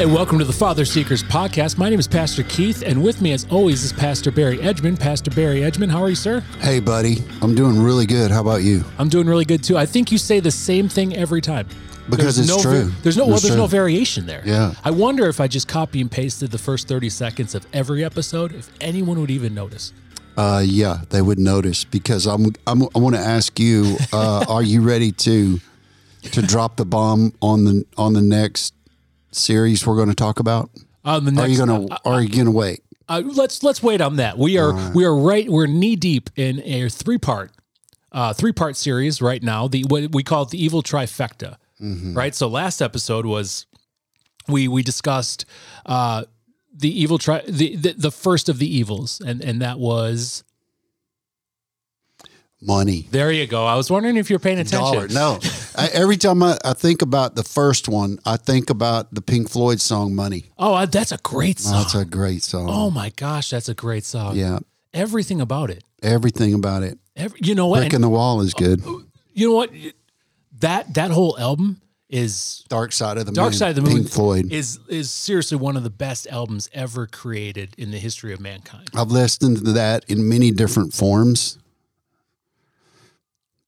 And welcome to the Father Seekers podcast. My name is Pastor Keith, and with me, as always, is Pastor Barry Edgman. Pastor Barry Edgman, how are you, sir? Hey, buddy. I'm doing really good. How about you? I'm doing really good too. I think you say the same thing every time. Because There's it's no, true. There's no well, It's there's no variation there. Yeah. I wonder if I just copy and pasted the first 30 seconds of every episode, if anyone would even notice. Uh, yeah, they would notice because I'm. I'm I want to ask you: uh, Are you ready to to drop the bomb on the on the next series we're going to talk about? Uh, the next, are you going to? Are you going to wait? uh, let's let's wait on that. We are we are right. We're knee deep in a three part uh, three part series right now. The what we call it the evil trifecta. Right. So last episode was we we discussed uh, the evil tri the, the the first of the evils, and and that was Money. there. You go. I was wondering if you're paying attention. Dollar. No. I, every time I, I think about the first one, I think about the Pink Floyd song "Money." Oh, uh, that's a great song. That's a great song. oh my gosh, that's a great song. yeah, Everything about it. everything about it. Every, you know what? Brick And in the Wall is good. you know what? That that whole album is Dark Side of the Dark Moon. Side of the Moon Pink Floyd. is is seriously one of the best albums ever created in the history of mankind. I've listened to that in many different forms.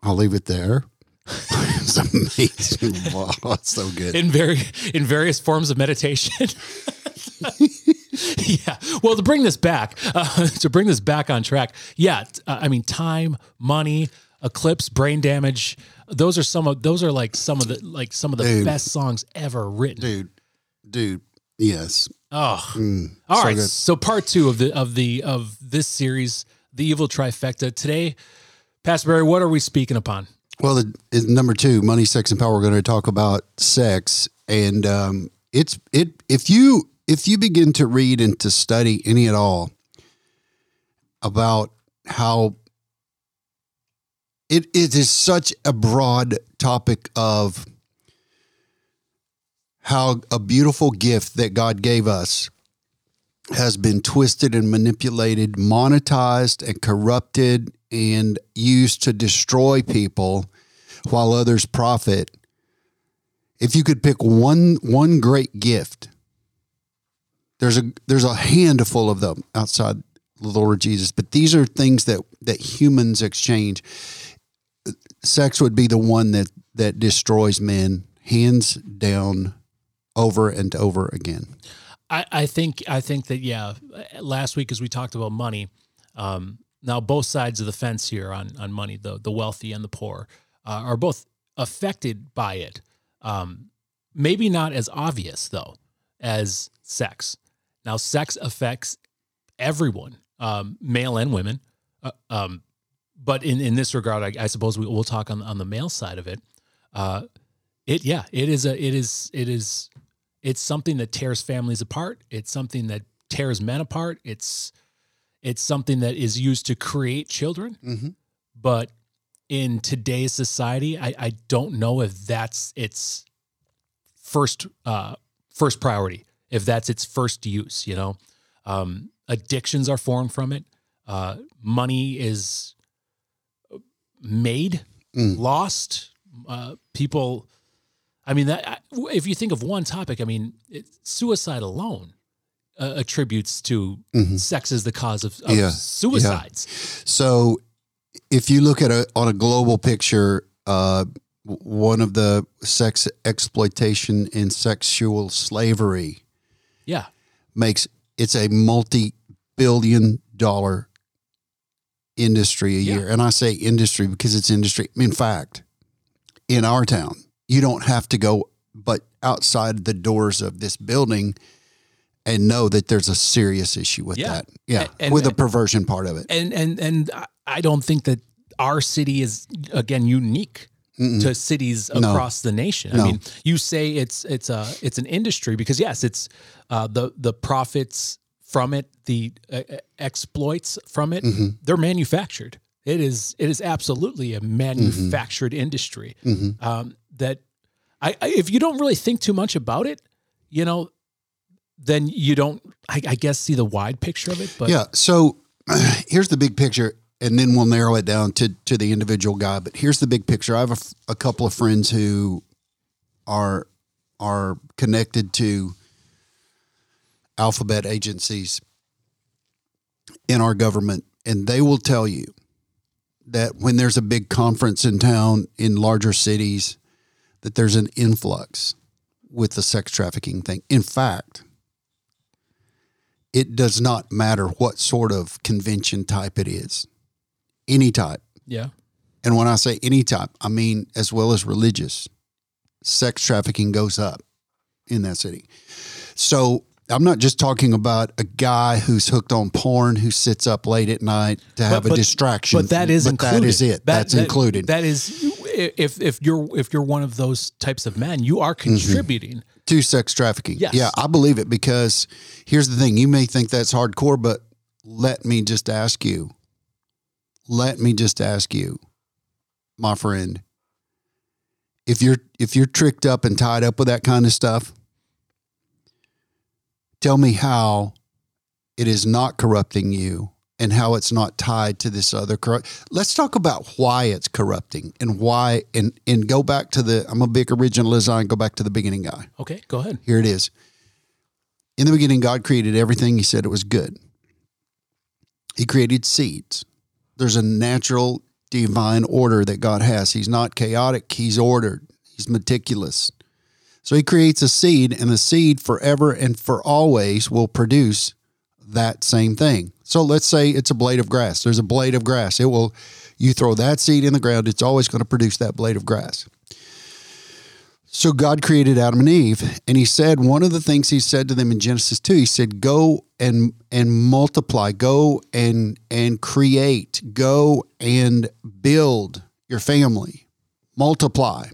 I'll leave it there. it's amazing. Wow, it's so good. In very in various forms of meditation. yeah. Well, to bring this back, uh, to bring this back on track, yeah. uh, I mean, time, money, eclipse, brain damage. Those are some of those are like some of the like some of the Dude. best songs ever written. dude, dude, yes. Oh, Mm, all so right. So part two of the of the of this series, the evil trifecta. Today, Pastor Barry, what are we speaking upon? Well, the, number two, money, sex, and power. We're going to talk about sex, and um, it's it. If you if you begin to read and to study any at all about how it, it is such a broad topic of how a beautiful gift that God gave us has been twisted and manipulated, monetized and corrupted and used to destroy people while others profit. If you could pick one one great gift, there's a there's a handful of them outside the Lord Jesus, but these are things that that humans exchange. Sex would be the one that that destroys men hands down over and over again. I, I think I think that yeah. Last week, as we talked about money, um, now both sides of the fence here on on money, the the wealthy and the poor, uh, are both affected by it. Um, maybe not as obvious though as sex. Now, sex affects everyone, um, male and women. Uh, um, but in, in this regard, I, I suppose we, we'll talk on on the male side of it. Uh, it yeah, it is a it is it is it's something that tears families apart. It's something that tears men apart. It's it's something that is used to create children. Mhm. But in today's society, I, I don't know if that's its first uh, first priority. If that's its first use, you know, um, addictions are formed from it. Uh, money is made, Mm. lost. Uh, people I mean, that if you think of one topic, I mean, it, suicide alone uh, attributes to sex as the cause of, of Mm-hmm. Yeah, suicides. So, if you look at a on a global picture, uh, one of the sex exploitation and sexual slavery Yeah, makes it's a multi-billion dollar industry a Yeah. year, and I say industry because it's industry. In fact, in our town, you don't have to go but outside the doors of this building and know that there's a serious issue with Yeah. that. Yeah, and- with the perversion part of it. and and and I- don't think that our city is again unique to cities No. across the nation. I mean, you say it's it's a it's an industry because yes, it's uh, the the profits from it, the uh, uh, exploits from it, Mm-hmm. they're manufactured. It is it is absolutely a manufactured industry Mm-hmm. um, that I, I if you don't really think too much about it, you know, then you don't I, I guess see the wide picture of it. But Yeah. So here's the big picture, and then we'll narrow it down to to the individual guy. But here's the big picture. I have a, a couple of friends who are are connected to alphabet agencies in our government, and they will tell you that when there's a big conference in town in larger cities, that there's an influx with the sex trafficking thing. In fact, it does not matter what sort of convention type it is, any type. Yeah. And when I say any type, I mean as well as religious. Sex trafficking goes up in that city. So I'm not just talking about a guy who's hooked on porn who sits up late at night to have a distraction. But that is included. That is it. That- That's that- included. That is if if you're if you're one of those types of men, you are mm-hmm. contributing. To sex trafficking. Yes. Yeah, I believe it because here's the thing. You may think that's hardcore, but let me just ask you. Let me just ask you, my friend. If you're if you're tricked up and tied up with that kind of stuff, tell me how it is not corrupting you and how it's not tied to this other corrupt. Let's talk about why it's corrupting and why and and go back to the I'm a big original design, go back to the beginning guy. Okay, go ahead. Here it is. In the beginning, God created everything. He said it was good. He created seeds. There's a natural divine order that God has. He's not chaotic, He's ordered, He's meticulous. So He creates a seed, and the seed forever and for always will produce that same thing. So let's say it's a blade of grass. There's a blade of grass. It will, you throw that seed in the ground, it's always going to produce that blade of grass. So God created Adam and Eve, and He said one of the things He said to them in Genesis two. He said, "Go and and multiply, go and and create, go and build your family, multiply."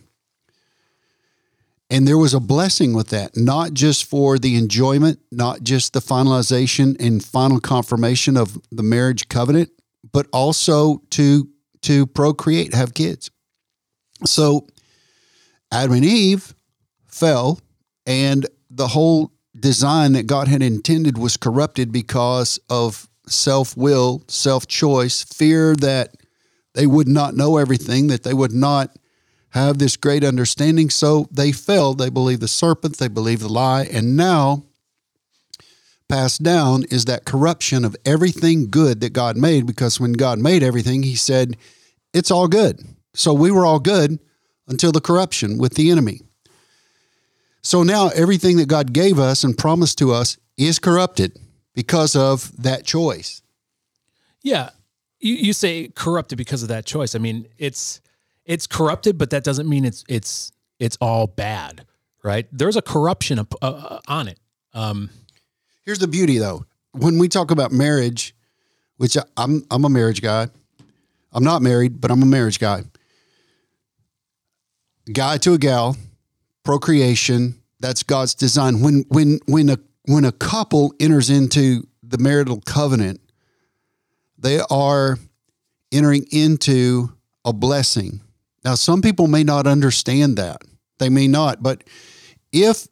And there was a blessing with that, not just for the enjoyment, not just the finalization and final confirmation of the marriage covenant, but also to to procreate, have kids. So Adam and Eve fell, and the whole design that God had intended was corrupted because of self will, self choice, fear that they would not know everything, that they would not have this great understanding. So they fell. They believed the serpent, they believed the lie, and now passed down is that corruption of everything good that God made because when God made everything, he said, it's all good. So we were all good until the corruption with the enemy. So now everything that God gave us and promised to us is corrupted because of that choice. Yeah, you you say corrupted because of that choice. I mean, it's it's corrupted, but that doesn't mean it's it's it's all bad, right? There's a corruption up- uh, uh, on it. Um, Here's the beauty though. When we talk about marriage, which I- I'm I'm a marriage guy. I'm not married, but I'm a marriage guy. Guy to a gal, procreation, that's God's design. When when when a when a couple enters into the marital covenant, they are entering into a blessing. Now some people may not understand that. They may not, but if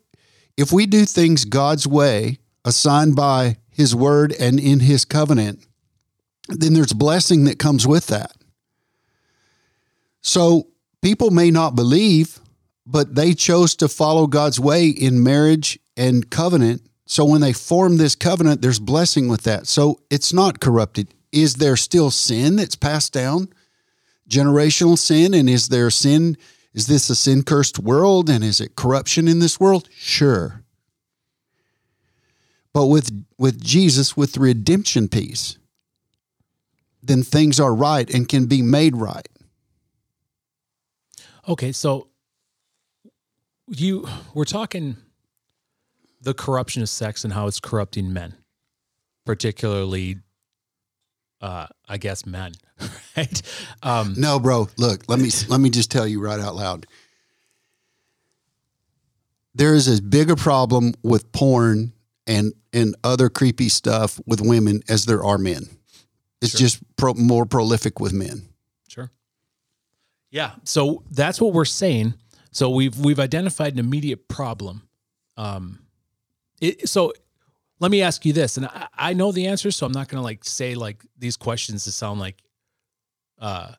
if we do things God's way, assigned by his word and in his covenant, then there's blessing that comes with that. So people may not believe, but they chose to follow God's way in marriage and covenant. So when they form this covenant, there's blessing with that. So it's not corrupted. Is there still sin that's passed down? Generational sin? And is there sin? Is this a sin cursed world? And is it corruption in this world? Sure. But with with Jesus, with the redemption piece, then things are right and can be made right. okay, so you we're talking the corruption of sex and how it's corrupting men, particularly, uh, I guess men, right? Um, No, bro. Look, let me let me just tell you right out loud. There is as big a problem with porn and and other creepy stuff with women as there are men. It's Sure. just pro, more prolific with men. Sure. Yeah. So that's what we're saying. So we've we've identified an immediate problem. Um, it, so let me ask you this, and I, I know the answer, so I'm not going to like say like these questions to sound like, uh,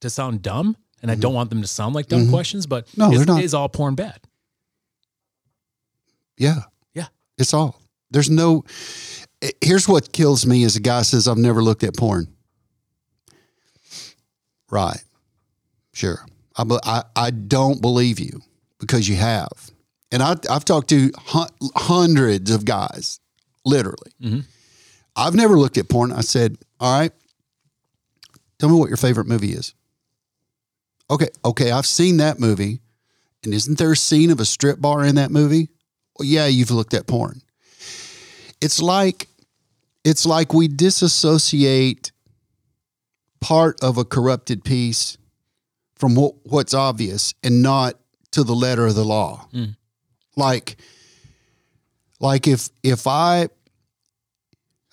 to sound dumb, and I don't want them to sound like dumb Mhm. questions. But No, is, they're not. is all porn bad? Yeah. Yeah. It's all. There's no. Here's what kills me: is a guy says, "I've never looked at porn." Right. Sure. I, I, I don't believe you because you have. And I, I've talked to hundreds of guys, literally. Mm-hmm. I've never looked at porn. I said, All right, tell me what your favorite movie is. Okay. Okay. I've seen that movie. And isn't there a scene of a strip bar in that movie? Well, yeah, you've looked at porn. It's like, it's like we disassociate part of a corrupted piece from what, what's obvious and not to the letter of the law. Mm. Like, like if if I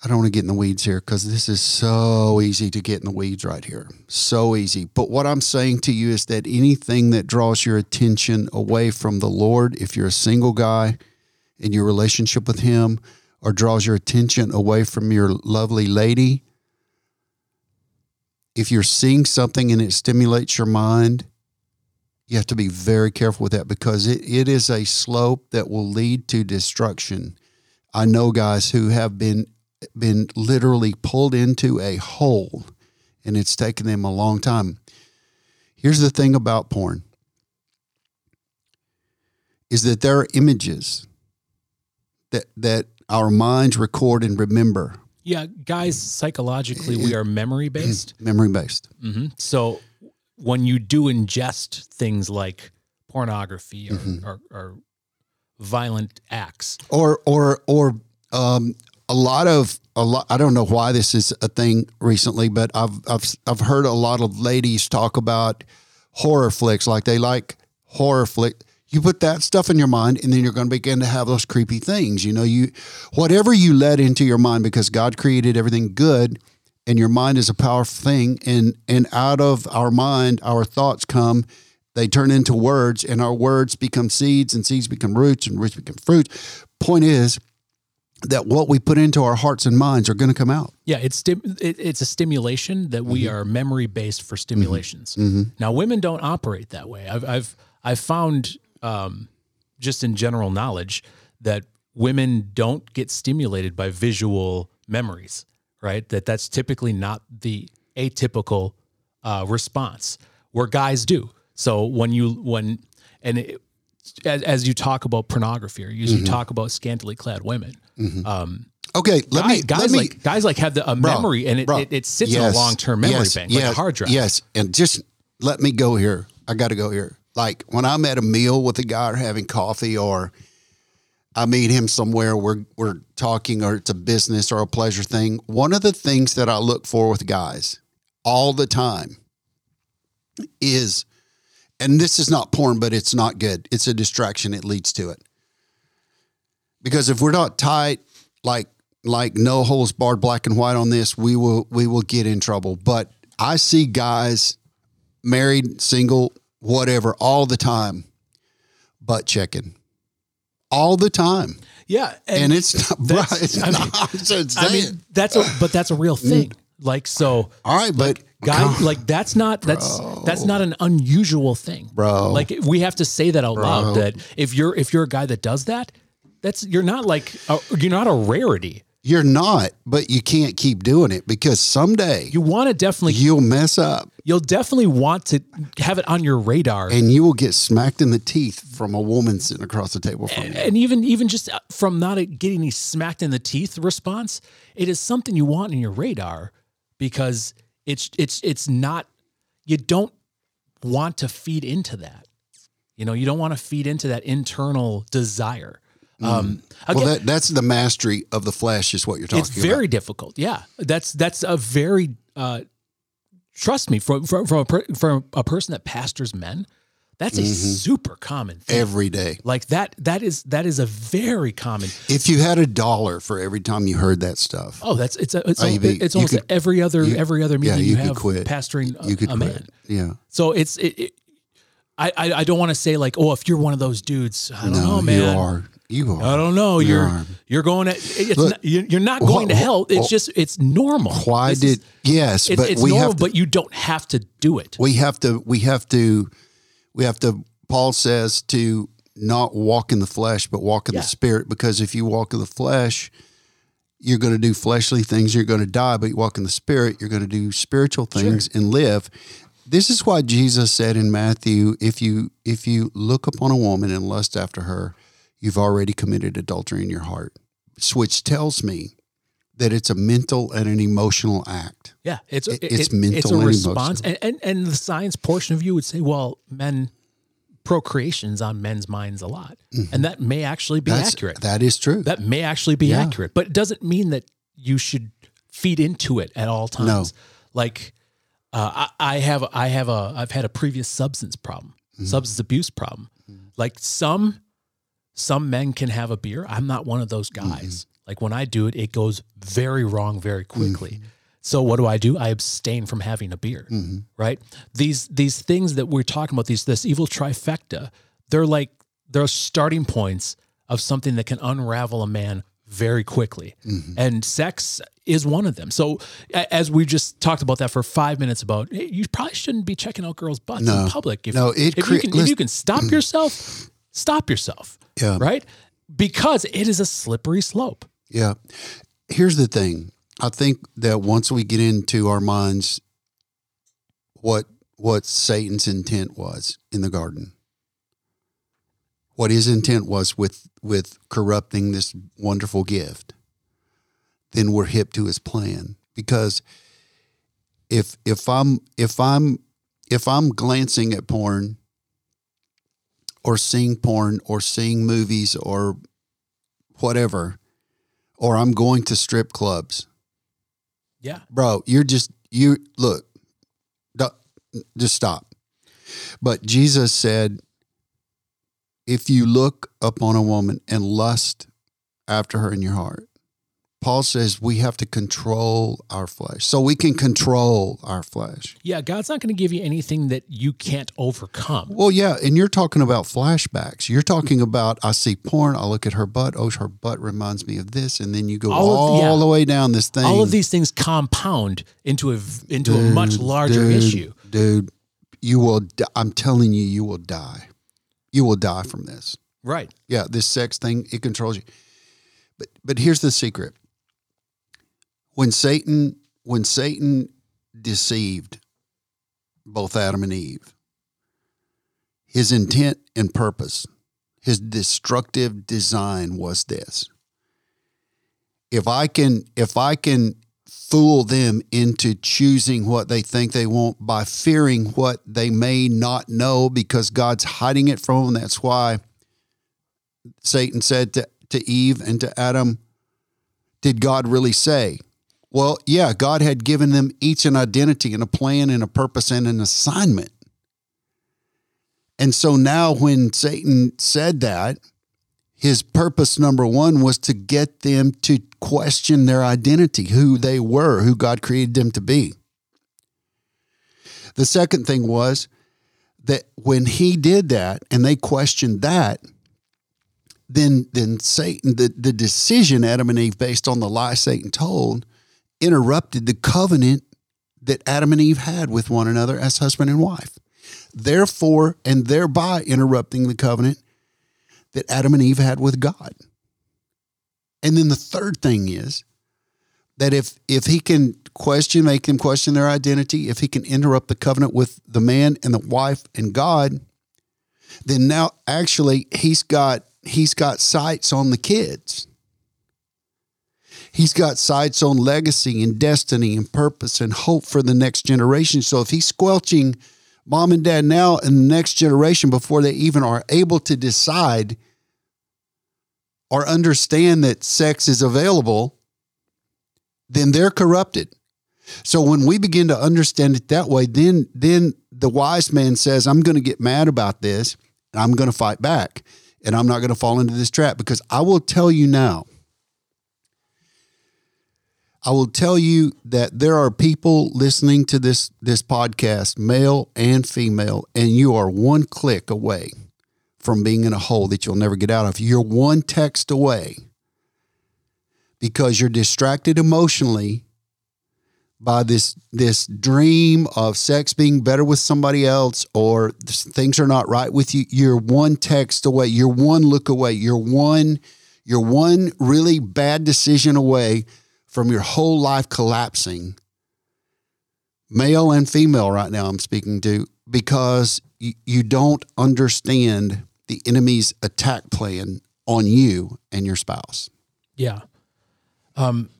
I don't want to get in the weeds here because this is so easy to get in the weeds right here. So easy. But what I'm saying to you is that anything that draws your attention away from the Lord, if you're a single guy in your relationship with Him, or draws your attention away from your lovely lady, if you're seeing something and it stimulates your mind, you have to be very careful with that because it, it is a slope that will lead to destruction. I know guys who have been been literally pulled into a hole and it's taken them a long time. Here's the thing about porn is that there are images that that our minds record and remember yeah, guys, psychologically, we are memory based. memory based. Mm-hmm. So when you do ingest things like pornography or, mm-hmm. or, or violent acts, or or or um, a lot of a lot. I don't know why this is a thing recently, but I've I've I've heard a lot of ladies talk about horror flicks, like they like horror flick you put that stuff in your mind and then you're going to begin to have those creepy things you know you whatever you let into your mind because god created everything good and your mind is a powerful thing and and out of our mind our thoughts come they turn into words and our words become seeds and seeds become roots and roots become fruit point is that what we put into our hearts and minds are going to come out. Yeah, it's stim- it, it's a stimulation that we mm-hmm. are memory based for stimulations. Mm-hmm. mm-hmm. Now, women don't operate that way. I've I've I've found um, just in general knowledge that women don't get stimulated by visual memories, right? That that's typically not the atypical uh, response where guys do. So when you when and it, as, as you talk about pornography or as you mm-hmm. talk about scantily clad women, mm-hmm. um, Okay, let guys, me guys let like guys like have the, a bro, memory and it, bro, it, it, sits yes, in a long term memory yes, bank yes, like a hard drive. Yes, and just let me go here. I got to go here like when I'm at a meal with a guy or having coffee or I meet him somewhere, we're we're talking or it's a business or a pleasure thing. One of the things that I look for with guys all the time is and this is not porn, but it's not good. It's a distraction. It leads to it. Because if we're not tight, like like no holes barred black and white on this, we will we will get in trouble. But I see guys married, single, whatever all the time, butt checking all the time. Yeah, and, and it's not. That's, it's I mean, not I mean, that's a but that's a real thing. Like so. All right, but like, guy, like that's not that's bro. that's not an unusual thing, bro. Like we have to say that out bro. loud. That if you're if you're a guy that does that, that's you're not like a, you're not a rarity. You're not, but you can't keep doing it because someday you want to definitely you'll mess up. You'll definitely want to have it on your radar, and you will get smacked in the teeth from a woman sitting across the table from and, you. And even even just uh, from not getting a smacked in the teeth response, it is something you want in your radar because it's it's it's not you don't want to feed into that. You know, you don't want to feed into that internal desire. Mm. Um, again, well, that, that's the mastery of the flesh, is what you're talking it's about. It's very difficult. Yeah, that's that's a very uh, trust me from from from a, from a person that pastors men. That's a mm-hmm. super common thing. every day. Like that that is that is a very common. If you had a dollar for every time you heard that stuff. Oh, that's it's a, it's, oh, be, it's almost could, every other you, every other meeting yeah, you, you have quit. pastoring you could a, a man. Yeah. So it's it, it I, I, I don't want to say like, oh, if you're one of those dudes, I don't no, know, man. You are. You are. I don't know. You you're are. you're going to. It's Look, not, you're not going to hell. It's just it's normal. Why this did yes? It's, but it's we normal, have to, but you don't have to do it. We have to. We have to. We have to. Paul says to not walk in the flesh, but walk in Yeah. the spirit. Because if you walk in the flesh, you're going to do fleshly things, you're going to die, but you walk in the spirit, you're going to do spiritual things and live. This is why Jesus said in Matthew, if you if you look upon a woman and lust after her, you've already committed adultery in your heart. Which tells me that it's a mental and an emotional act. Yeah, it's It- it- it's it- mental It's a and response, and, and and the science portion of you would say, well, men procreation's on men's minds a lot, and that may actually be Mm-hmm. That's, accurate. That is true. that may actually be Yeah. accurate, but it doesn't mean that you should feed into it at all times. No. Like uh, I, I have, I have a, I've had a previous substance problem, Mm-hmm. substance abuse problem. Like some, some men can have a beer. I'm not one of those Mm-hmm. guys. Like when I do it, it goes very wrong very quickly. So what do I do? I abstain from having a beer. Mm-hmm. Right? These these things that we're talking about, these this evil trifecta, they're like they're starting points of something that can unravel a man very quickly. Mm-hmm. And sex is one of them. So as we just talked about that for five minutes about you probably shouldn't be checking out girls' butts No. in public. If, No, it if, crea- you can, if you can stop yourself, stop yourself. Yeah. Right? Because it is a slippery slope. Yeah. Here's the thing. I think that once we get into our minds what what Satan's intent was in the garden. What his intent was with with corrupting this wonderful gift. Then we're hip to his plan because if if I'm if I'm if I'm glancing at porn or seeing porn or seeing movies or whatever or I'm going to strip clubs. Yeah. Bro, you're just you look. Just stop. But Jesus said if you look upon a woman and lust after her in your heart. Paul says we have to control our flesh. So we can control our flesh. Yeah, God's not going to give you anything that you can't overcome. Well, yeah, and you're talking about flashbacks. You're talking about I see porn, I look at her butt, oh, her butt reminds me of this, and then you go All all, of- yeah. the way down this thing. All of these things compound into a into a much larger dude, issue. dude. You will. di- I'm telling you, you will die. You will die from this. Right. Yeah, this sex thing it controls you. But but here's the secret. When Satan when Satan deceived both Adam and Eve, his intent and purpose, his destructive design was this. If I can if I can fool them into choosing what they think they want by fearing what they may not know because God's hiding it from them, that's why Satan said to, to Eve and to Adam, Did God really say? Well, yeah, God had given them each an identity and a plan and a purpose and an assignment. And so now, when Satan said that, his purpose number one was to get them to question their identity, who they were, who God created them to be. The second thing was that when he did that and they questioned that, then then Satan, the, the decision Adam and Eve based on the lie Satan told, interrupted the covenant that Adam and Eve had with one another as husband and wife. Therefore, and thereby interrupting the covenant that Adam and Eve had with God. And then the third thing is that if if he can question, make them question their identity, if he can interrupt the covenant with the man and the wife and God, then now actually he's got he's got sights on the kids. He's got sights on legacy and destiny and purpose and hope for the next generation. So if he's squelching mom and dad now and the next generation before they even are able to decide or understand that sex is available, then they're corrupted. So when we begin to understand it that way, then then the wise man says, I'm going to get mad about this and I'm going to fight back and I'm not going to fall into this trap because I will tell you now I will tell you that there are people listening to this this podcast, male and female, and you are one click away from being in a hole that you'll never get out of. You're one text away because you're distracted emotionally by this this dream of sex being better with somebody else or things are not right with you. You're one text away. You're one look away. You're one you're one really bad decision away from your whole life collapsing male and female right now i'm speaking to because you, don't understand the enemy's attack plan on you and your spouse Yeah. Um.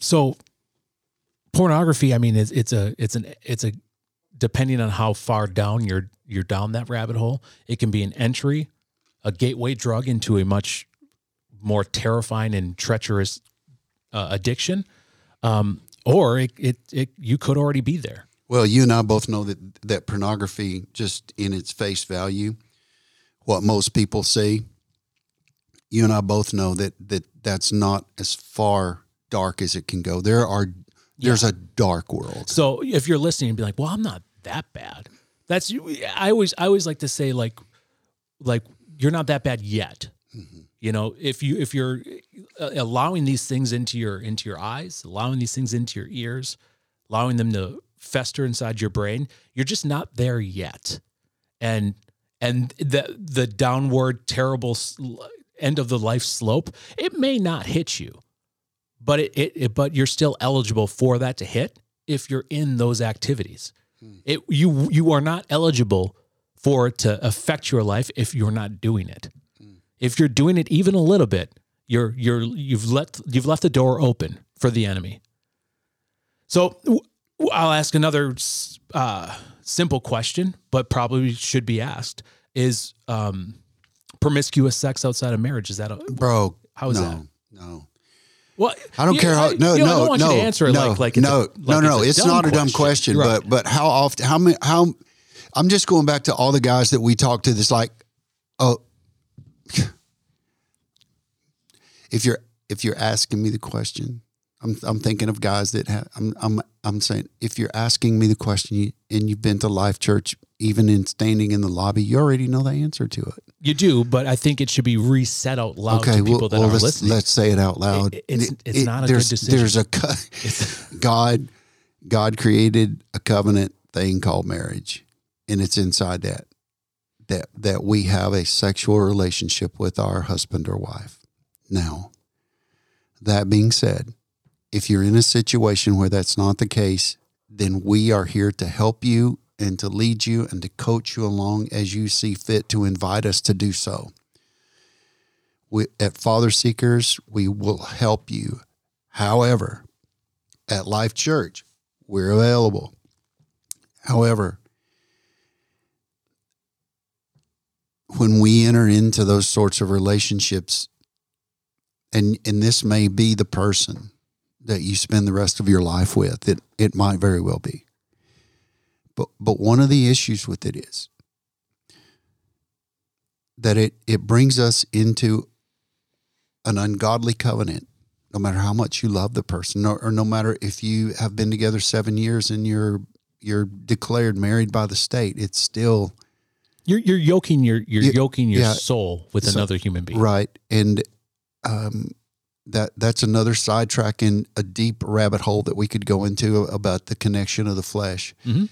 So, pornography. I mean, it's it's a it's an it's a depending on how far down you're you're down that rabbit hole. It can be an entry, a gateway drug into a much more terrifying and treacherous uh, addiction, um, or it, it it you could already be there. Well, you and I both know that that pornography, just in its face value, what most people see, you and I both know that that that's not as far dark as it can go. There are there's a dark world. So if you're listening and be like, well, I'm not that bad. That's you. I always I always like to say like like you're not that bad yet. You know, if you if you're Uh, allowing these things into your into your eyes, allowing these things into your ears, allowing them to fester inside your brain, you're just not there yet. And and the the downward terrible end of the life slope, it may not hit you but it, it, it but you're still eligible for that to hit if you're in those activities. Hmm. It you you are not eligible for it to affect your life if you're not doing it. Hmm. If you're doing it even a little bit, you're you're you've let you've left the door open for the enemy. So I'll ask another uh, simple question, but probably should be asked: Is um, promiscuous sex outside of marriage is that a, Bro, How is no, that? No. well? I don't you- care how no you know, no no answer it no like like it's no a, like no no it's not a dumb question Right. but but how often how many how I'm just going back to all the guys that we talked to this like oh if you're if you're asking me the question I'm I'm thinking of guys that have I'm I'm I'm saying if you're asking me the question you, and you've been to Life Church even in standing in the lobby you already know the answer to it you do, but I think it should be reset out loud okay, to people well, that well are let's, listening. let's say it out loud. It- it's- it's not a good decision. There's a co- God, God created a covenant thing called marriage, and it's inside that that that we have a sexual relationship with our husband or wife. Now, that being said, if you're in a situation where that's not the case, then we are here to help you and to lead you and to coach you along as you see fit to invite us to do so we, at Father Seekers, we will help you. However, at Life Church, we're available. However, when we enter into those sorts of relationships, and and this may be the person that you spend the rest of your life with, it it might very well be. But but one of the issues with it is that it it brings us into an ungodly covenant no matter how much you love the person or, or no matter if you have been together seven years and you're you're declared married by the state it's still you're you're yoking your you're yoking your yeah. soul with So- another human being. right and um that that's another sidetrack in a deep rabbit hole that we could go into about the connection of the flesh Mhm.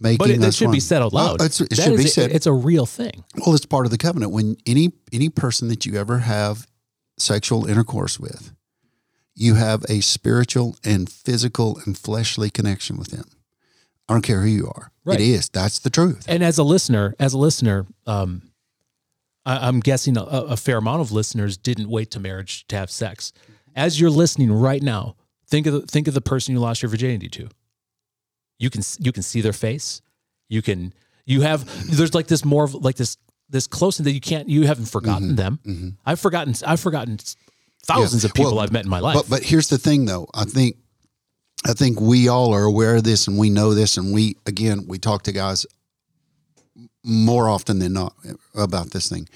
making But it, that should be said out Well, loud. it's- it That should be a- said It's a real thing. Well, it's part of the covenant. When any any person that you ever have sexual intercourse with, you have a spiritual and physical and fleshly connection with them. I don't care who you are. Right. It is. That's the truth. And as a listener, as a listener, um, I, I'm guessing a, a fair amount of listeners didn't wait to marriage to have sex. As you're listening right now, think of the, think of the person you lost your virginity to. You can you can see their face. You can you have there's like this more of like this this closeness that you can't you haven't forgotten mm-hmm. them. Mm-hmm. I've forgotten I've forgotten thousands Yeah. of people Well, I've met in my life. But but here's the thing though. I think I think we all are aware of this and we know this and we again we talk to guys more often than not about this thing.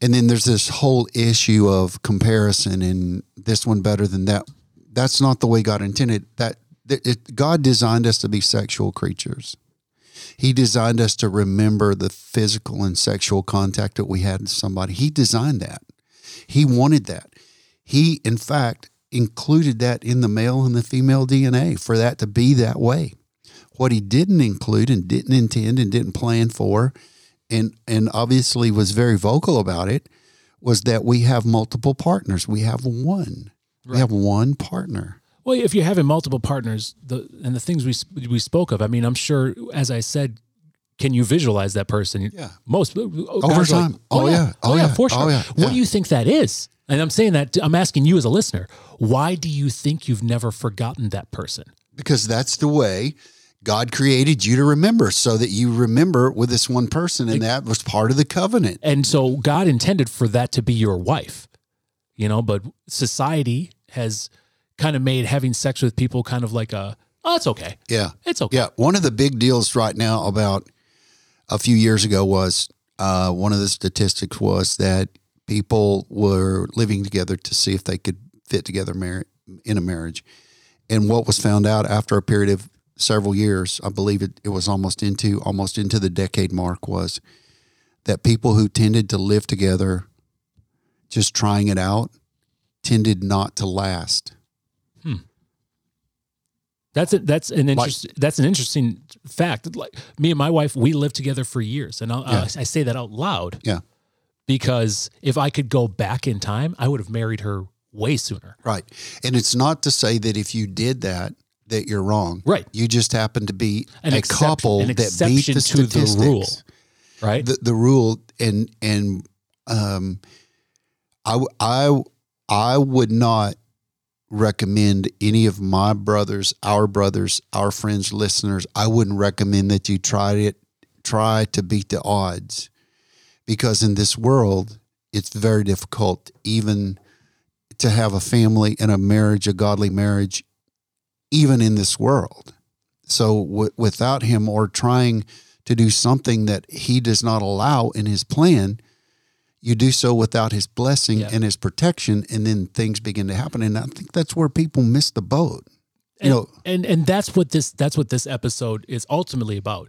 And then there's this whole issue of comparison and this one better than that. That's not the way God intended. That, it, God designed us to be sexual creatures. He designed us to remember the physical and sexual contact that we had with somebody. He designed that. He wanted that. He, in fact, included that in the male and the female DNA for that to be that way. What he didn't include and didn't intend and didn't plan for, and and obviously was very vocal about it, was that we have multiple partners. We have one. We have one partner. Well, if you're having multiple partners, the and the things we we spoke of, I mean, I'm sure, as I said, can you visualize that person? Yeah. Most oh, Over guys are time. Oh, oh yeah. Oh, Oh, yeah. yeah. For sure. Oh, yeah. What Yeah. do you think that is? And I'm saying that I'm asking you as a listener. Why do you think you've never forgotten that person? because that's the way God created you to remember, so that you remember with this one person, and that was part of the covenant. And so God intended for that to be your wife, you know, but society has kind of made having sex with people kind of like a, oh, it's okay. Yeah, It's okay. yeah. One of the big deals right now about a few years ago was uh, one of the statistics was that people were living together to see if they could fit together mar- in a marriage, and what was found out after a period of several years, I believe it, it was almost into almost into the decade mark, was that people who tended to live together, just trying it out, tended not to last. Hmm. That's a, that's an interest, that's an interesting fact. Like me and my wife, we lived together for years, and Yeah. I say that out loud Yeah, because if I could go back in time, I would have married her way sooner. right. And it's not to say that if you did that, that you're wrong. Right. You just happen to be An a couple an that beat the to the statistics. rule. Right? the, the rule and and um I I I would not recommend any of my brothers, our brothers, our friends, listeners. I wouldn't recommend that you try it try to beat the odds because in this world it's very difficult even to have a family and a marriage, a godly marriage even in this world. So w- without him or trying to do something that he does not allow in his plan, you do so without his blessing Yeah. and his protection, and then things begin to happen. And I think that's where people miss the boat. You and, know, and and that's what this that's what this episode is ultimately about.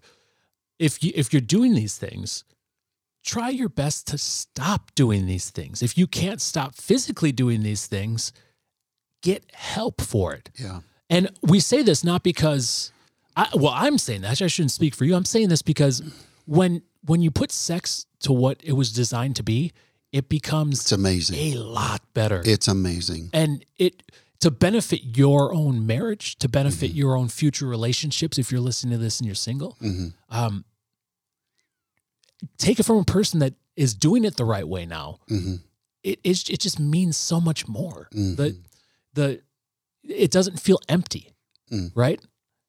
If you if you're doing these things, try your best to stop doing these things. If you can't stop physically doing these things, get help for it. yeah, And we say this not because I well, I'm saying that. I shouldn't speak for you. I'm saying this because when when you put sex to what it was designed to be, it becomes it's amazing. a lot better It's amazing. and it to benefit your own marriage to benefit your own future relationships if you're listening to this and you're single Mhm. um, take it from a person that is doing it the right way now Mhm. it is it just means so much more the the it doesn't feel empty Mm. right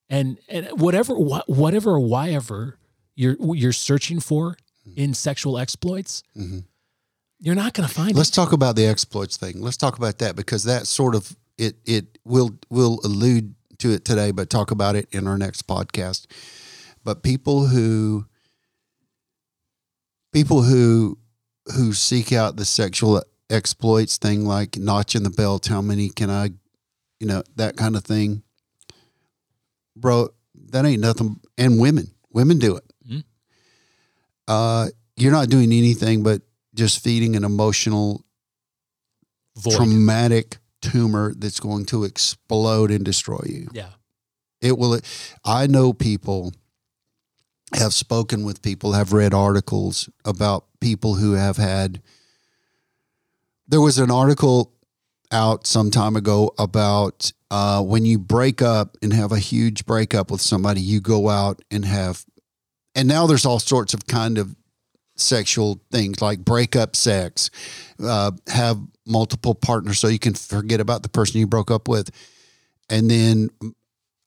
and and whatever wha- whatever or why ever you're you're searching for in sexual exploits Mhm. you're not going to find it. Let's it talk about the exploits thing. Let's talk about that because that sort of it it will will allude to it today, but talk about it in our next podcast. But people who people who who seek out the sexual exploits thing like notching the belt, how many can I you know, that kind of thing. Bro, that ain't nothing and women. Women do it. Mhm. Uh you're not doing anything but just feeding an emotional void traumatic tumor that's going to explode and destroy you. yeah It will. I know people have spoken with people, have read articles about people who have had. There was an article out some time ago about uh, when you break up and have a huge breakup with somebody, you go out and have, and now there's all sorts of kind of sexual things like breakup sex, uh, have multiple partners so you can forget about the person you broke up with, and then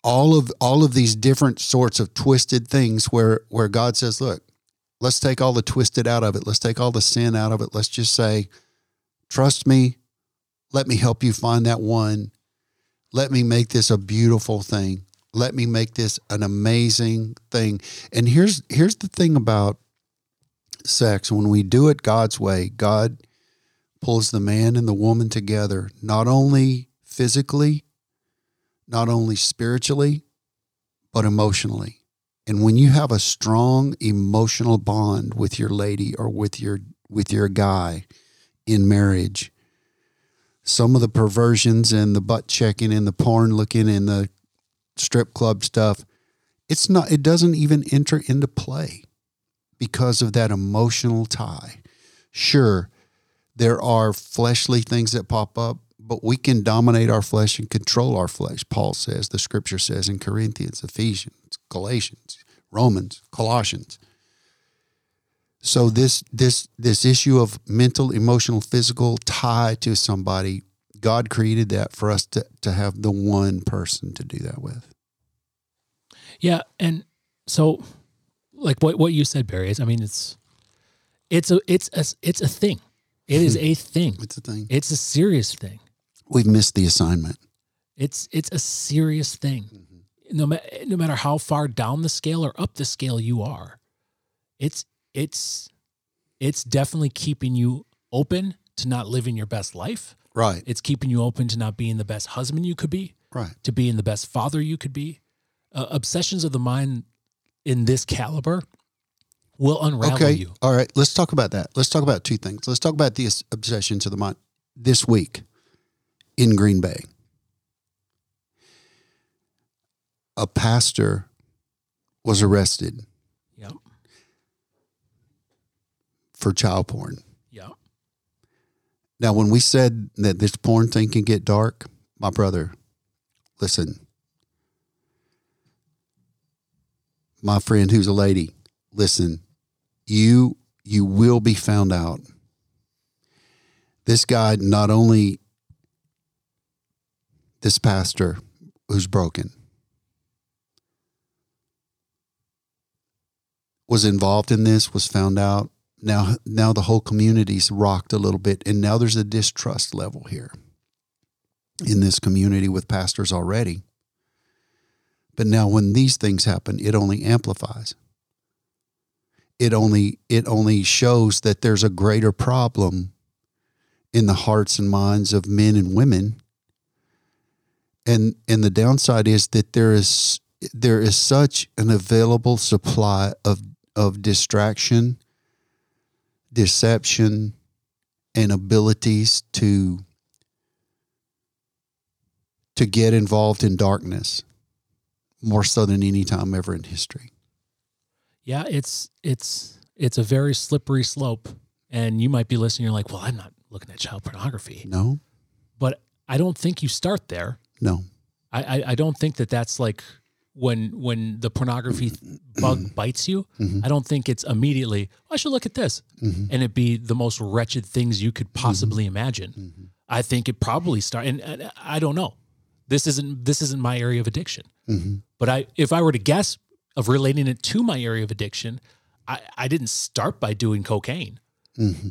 all of all of these different sorts of twisted things where where God says, look, let's take all the twisted out of it. Let's take all the sin out of it. Let's just say, trust me. Let me help you find that one. Let me make this a beautiful thing. Let me make this an amazing thing. And here's here's the thing about sex. When we do it God's way, God pulls the man and the woman together, not only physically, not only spiritually, but emotionally. And when you have a strong emotional bond with your lady or with your with your guy in marriage, some of the perversions and the butt checking and the porn looking and the strip club stuff, it's not, it doesn't even enter into play because of that emotional tie. Sure, there are fleshly things that pop up, but we can dominate our flesh and control our flesh. Paul says, the scripture says in Corinthians, Ephesians, Galatians, Romans, Colossians. So this this this issue of mental, emotional, physical tie to somebody, God created that for us to to have the one person to do that with. Yeah, and so like what what you said, Barry, is I mean it's it's a it's a it's a thing. It is hmm. a thing. It's a thing. It's a serious thing. We've missed the assignment. It's it's a serious thing. Mm-hmm. No matter no matter how far down the scale or up the scale you are, it's it's it's definitely keeping you open to not living your best life. Right. It's keeping you open to not being the best husband you could be, Right. to being the best father you could be. Uh, obsessions of the mind in this caliber will unravel Okay. you. All right. Let's talk about that. Let's talk about two things. Let's talk about the obs- obsession to the mind this week in Green Bay. A pastor was arrested for child porn. Yeah. Now, when we said that this porn thing can get dark, my brother, listen. My friend who's a lady, listen. You you will be found out. This guy not only this pastor who's broken was involved in this was found out now now the whole community's rocked a little bit and now there's a distrust level here in this community with pastors already. But now when these things happen it only amplifies. It only it only shows that there's a greater problem in the hearts and minds of men and women. And and the downside is that there is there is such an available supply of of distraction deception and abilities to to get involved in darkness more so than any time ever in history. Yeah, it's it's it's a very slippery slope. And you might be listening, you're like, well, I'm not looking at child pornography. No, But I don't think you start there. no, I, I, I don't think that that's like when when the pornography bug bites you. Mhm. I don't think it's immediately. I should look at this, Mhm. and it be the most wretched things you could possibly imagine. Mhm. I think it probably start, and, and I don't know. This isn't this isn't my area of addiction. Mhm. But I, if I were to guess of relating it to my area of addiction, I, I didn't start by doing cocaine.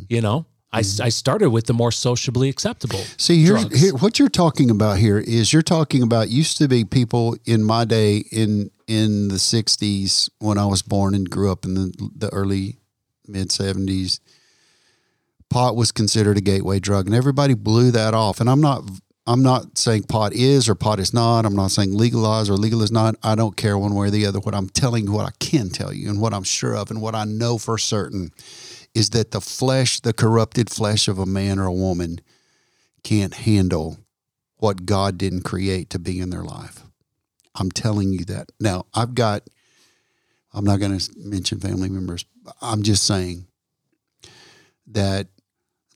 You know, I, mm-hmm. I started with the more sociably acceptable. See, drugs. here, what you're talking about here is you're talking about used to be people in my day in in the '60s when I was born and grew up in the the early mid '70s. Pot was considered a gateway drug, and everybody blew that off. And I'm not I'm not saying pot is or pot is not. I'm not saying legalize or legal is not. I don't care one way or the other. What I'm telling you, what I can tell you, and what I'm sure of, and what I know for certain, is that the flesh, the corrupted flesh of a man or a woman, can't handle what God didn't create to be in their life. I'm telling you that. Now, I've got, I'm not going to mention family members. I'm just saying that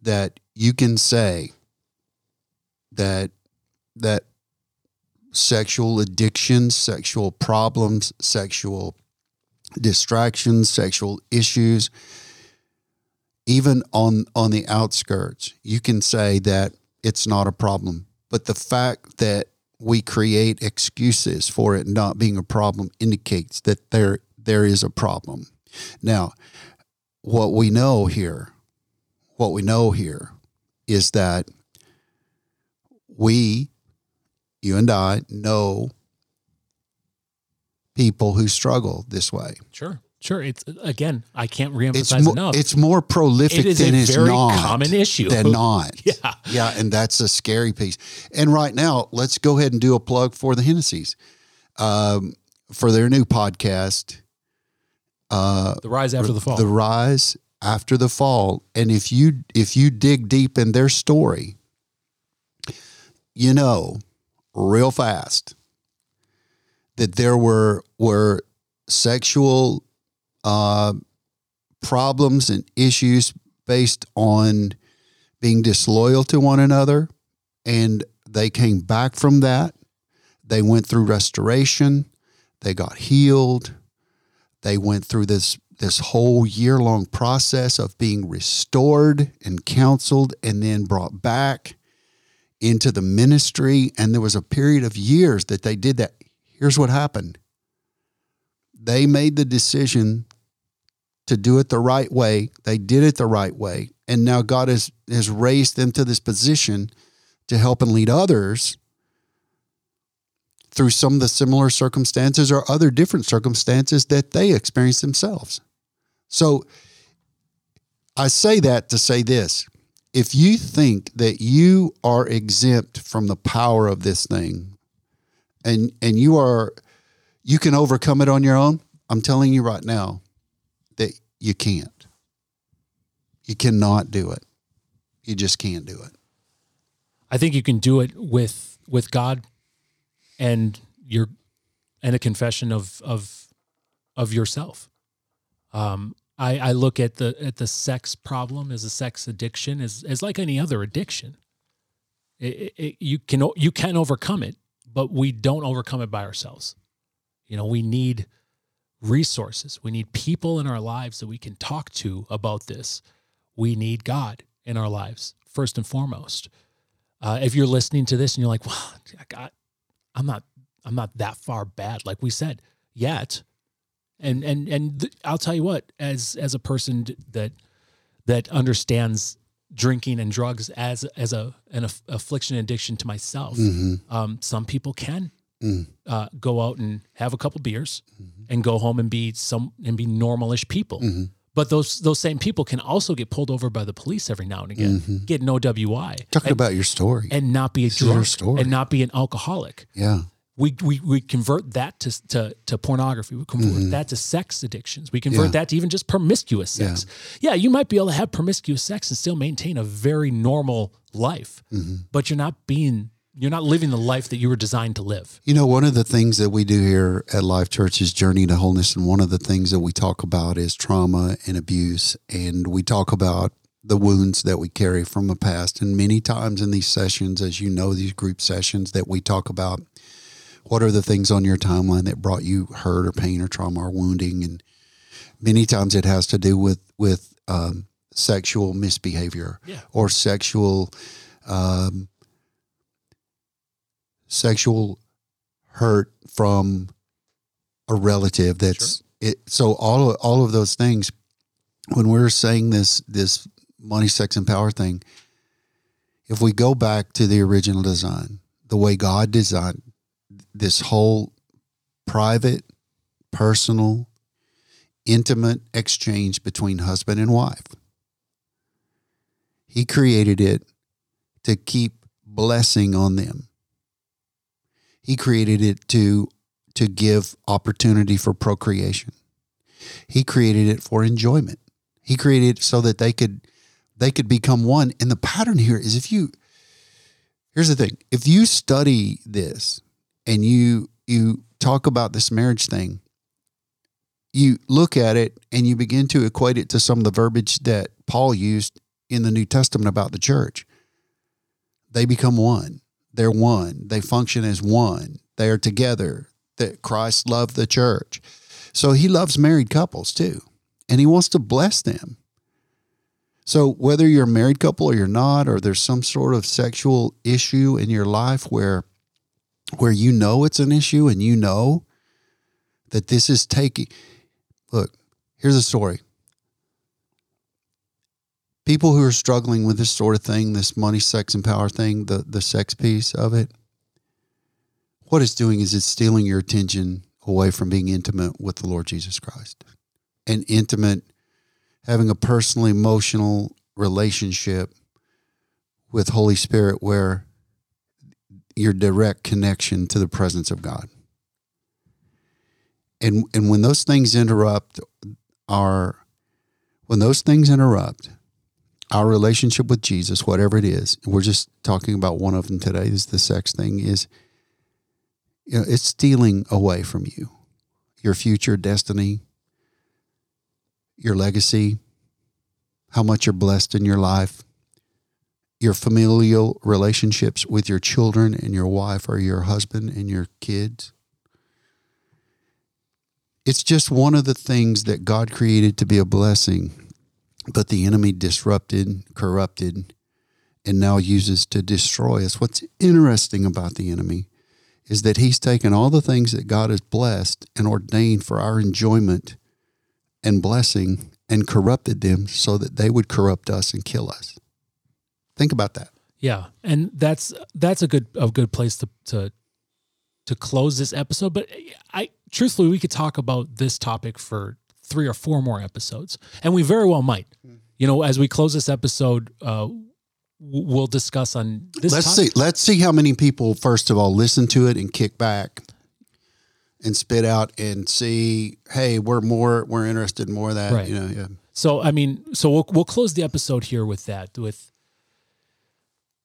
that you can say that that sexual addictions, sexual problems, sexual distractions, sexual issues, even on on the outskirts, you can say that it's not a problem. But the fact that we create excuses for it not being a problem indicates that there there is a problem. Now, what we know here, what we know here is that we, you and I, know people who struggle this way. Sure, sure. It's again, I can't It's reemphasize enough. it's more prolific it is than a it's very not. common issue. than not. yeah, Yeah, and that's a scary piece. And right now, let's go ahead and do a plug for the Hennessy's um, for their new podcast, uh, the rise after the fall. The Rise After the Fall. And if you if you dig deep in their story, you know real fast that there were were sexual uh, problems and issues based on being disloyal to one another, and they came back from that. They went through restoration. They got healed. They went through this this whole year long process of being restored and counseled and then brought back into the ministry. And there was a period of years that they did that. Here's what happened they made the decision to do it the right way. They did it the right way. And now God has, has raised them to this position to help and lead others through some of the similar circumstances or other different circumstances that they experience themselves. So I say that to say this if you think that you are exempt from the power of this thing and and you are you can overcome it on your own i'm telling you right now that you can't you cannot do it you just can't do it I think you can do it with with God and your and a confession of of of yourself. Um, I, I look at the at the sex problem as a sex addiction as as like any other addiction. It, it, you can you can overcome it, but we don't overcome it by ourselves. You know, we need resources. We need people in our lives that we can talk to about this. We need God in our lives first and foremost. Uh, if you're listening to this and you're like, "Well, God, I'm not, I'm not that far bad," like we said, yet, and and and th- I'll tell you what, as as a person that that understands drinking and drugs as as a an aff- affliction addiction to myself, um, some people can uh, go out and have a couple beers and go home and be some and be normalish people. But those those same people can also get pulled over by the police every now and again, get an OWI, talking about your story and not be a is your drunk story. and not be an alcoholic. yeah We, we we convert that to to, to pornography. We convert Mm-hmm. that to sex addictions. We convert Yeah. that to even just promiscuous sex. Yeah. you might be able to have promiscuous sex and still maintain a very normal life, Mm-hmm. but you're not being you're not living the life that you were designed to live. You know, one of the things that we do here at Life Church is Journey to Wholeness. And one of the things that we talk about is trauma and abuse. And we talk about the wounds that we carry from the past. And many times in these sessions, as you know, these group sessions that we talk about what are the things on your timeline that brought you hurt or pain or trauma or wounding. And many times it has to do with, with, um, sexual misbehavior Yeah. or sexual, um, sexual hurt from a relative that's it so all of, all of those things when we're saying this this money sex and power thing if we go back to the original design the way god designed this whole private personal intimate exchange between husband and wife he created it to keep blessing on them he created it to to give opportunity for procreation. He created it for enjoyment. He created it so that they could they could become one. And the pattern here is if you here's the thing, if you study this and you you talk about this marriage thing, you look at it and you begin to equate it to some of the verbiage that Paul used in the New Testament about the church. They become one. They're one. They function as one. They are together. That Christ loved the church. So he loves married couples too. And he wants to bless them. So whether you're a married couple or you're not, or there's some sort of sexual issue in your life where where you know it's an issue and you know that this is taking look, here's a story. People who are struggling with this sort of thing, this money, sex, and power thing, the, the sex piece of it, what it's doing is it's stealing your attention away from being intimate with the Lord Jesus Christ. And intimate, having a personal, emotional relationship with Holy Spirit where your direct connection to the presence of God. And and when those things interrupt our when those things interrupt our relationship with Jesus, whatever it is, we're just talking about one of them today, is the sex thing, is you know, it's stealing away from you your future destiny, your legacy, how much you're blessed in your life, your familial relationships with your children and your wife or your husband and your kids. It's just one of the things that God created to be a blessing, but the enemy disrupted, corrupted, and now uses to destroy us. What's interesting about the enemy is that he's taken all the things that God has blessed and ordained for our enjoyment and blessing and corrupted them so that they would corrupt us and kill us. Think about that. Yeah, and that's that's a good a good place to to to close this episode. But I truthfully, we could talk about this topic for three or four more episodes, and we very well might. You know, as we close this episode, uh, we'll discuss on this. Let's topic. see. Let's see how many people first of all listen to it and kick back and spit out and see. Hey, we're more. We're interested in more of that. Right. You know. Yeah. So I mean, so we'll we'll close the episode here with that with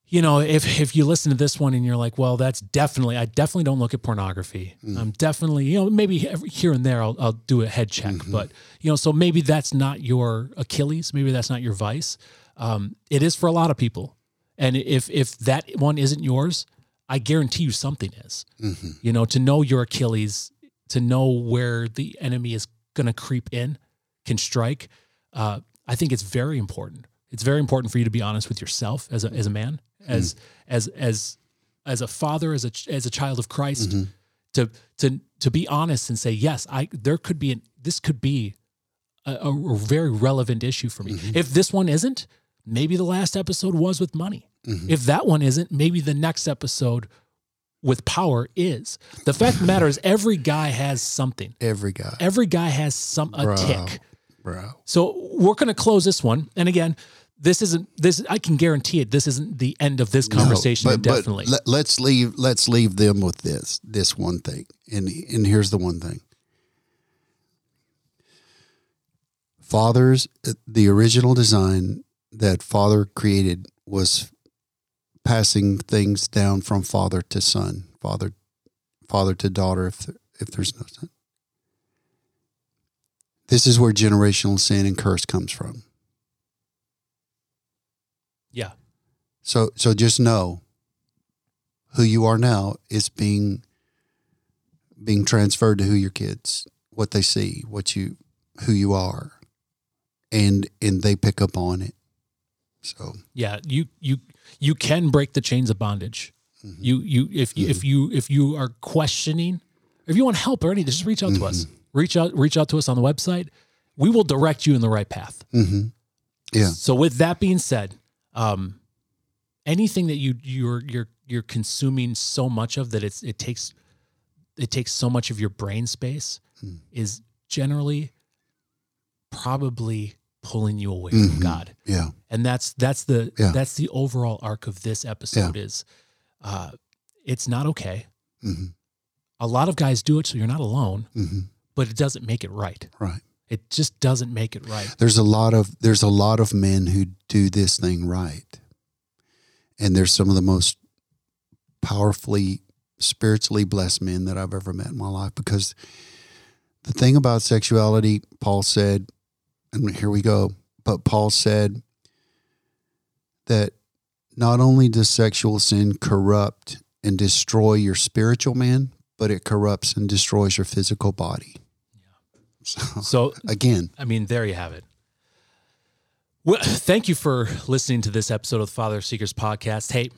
you know, if if you listen to this one and you're like, well, that's definitely I definitely don't look at pornography. I'm definitely, you know, maybe here and there I'll I'll do a head check, but you know, so maybe that's not your Achilles, maybe that's not your vice. Um, it is for a lot of people, and if if that one isn't yours, I guarantee you something is. You know, to know your Achilles, to know where the enemy is going to creep in, can strike. Uh, I think it's very important. It's very important for you to be honest with yourself as a as a man, Mm-hmm. as as as as a father, as a as a child of Christ, mm-hmm. to to to be honest and say, yes, I there could be an, this could be a, a very relevant issue for me. Mm-hmm. If this one isn't, maybe the last episode was with money. If that one isn't, maybe the next episode with power is. The fact of the matter is, every guy has something. Every guy, Every guy has some a Bro. tick. bro. So we're going to close this one. And again, this isn't this. I can guarantee it. This isn't the end of this conversation. No, indefinitely. let, let's leave. Let's leave them with this. This one thing, and and here's the one thing. Fathers, uh, the original design that father created was passing things down from father to son, father, father to daughter. If if there's no son, this is where generational sin and curse comes from. yeah. So so just know who you are now is being being transferred to who your kids, what they see, what you who you are. And and they pick up on it. So Yeah. You you you can break the chains of bondage. Mm-hmm. You you if you if you if you are questioning, if you want help or anything, just reach out to us. Mm-hmm. Reach out reach out to us on the website. We will direct you in the right path. mhm. yeah. So with that being said, um, anything that you you're you're you're consuming so much of that it's it takes it takes so much of your brain space Hmm. is generally probably pulling you away from Mhm. God. Yeah. And that's that's the Yeah. that's the overall arc of this episode is uh it's not okay. Mhm. A lot of guys do it so you're not alone, Mhm. but it doesn't make it right. Right. It just doesn't make it right. There's a lot of there's a lot of men who do this thing right. And they're some of the most powerfully spiritually blessed men that I've ever met in my life because the thing about sexuality, Paul said, and here we go, but Paul said that not only does sexual sin corrupt and destroy your spiritual man, but it corrupts and destroys your physical body. So So again, I mean, there you have it. Well, thank you for listening to this episode of the Father Seekers podcast. Hey,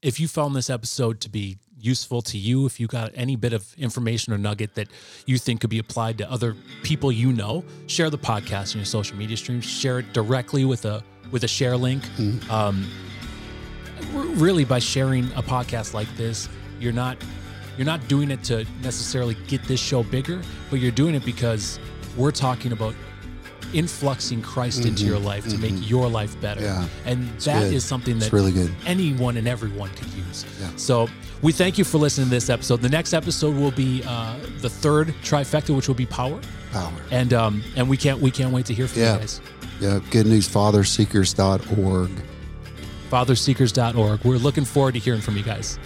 if you found this episode to be useful to you, if you got any bit of information or nugget that you think could be applied to other people you know, share the podcast on your social media streams. Share it directly with a with a share link. Um, r- really, by sharing a podcast like this, you're not you're not doing it to necessarily get this show bigger, but you're doing it because we're talking about influxing Christ into your life to make your life better. Mm-hmm. Yeah. And that is good. something that really good. anyone and everyone could use. Yeah. So we thank you for listening to this episode. The next episode will be uh, the third trifecta, which will be power, Power. and um, and we can't we can't wait to hear from Yeah. you guys. Yeah, goodnewsfatherseekers.org. Fatherseekers.org. We're looking forward to hearing from you guys.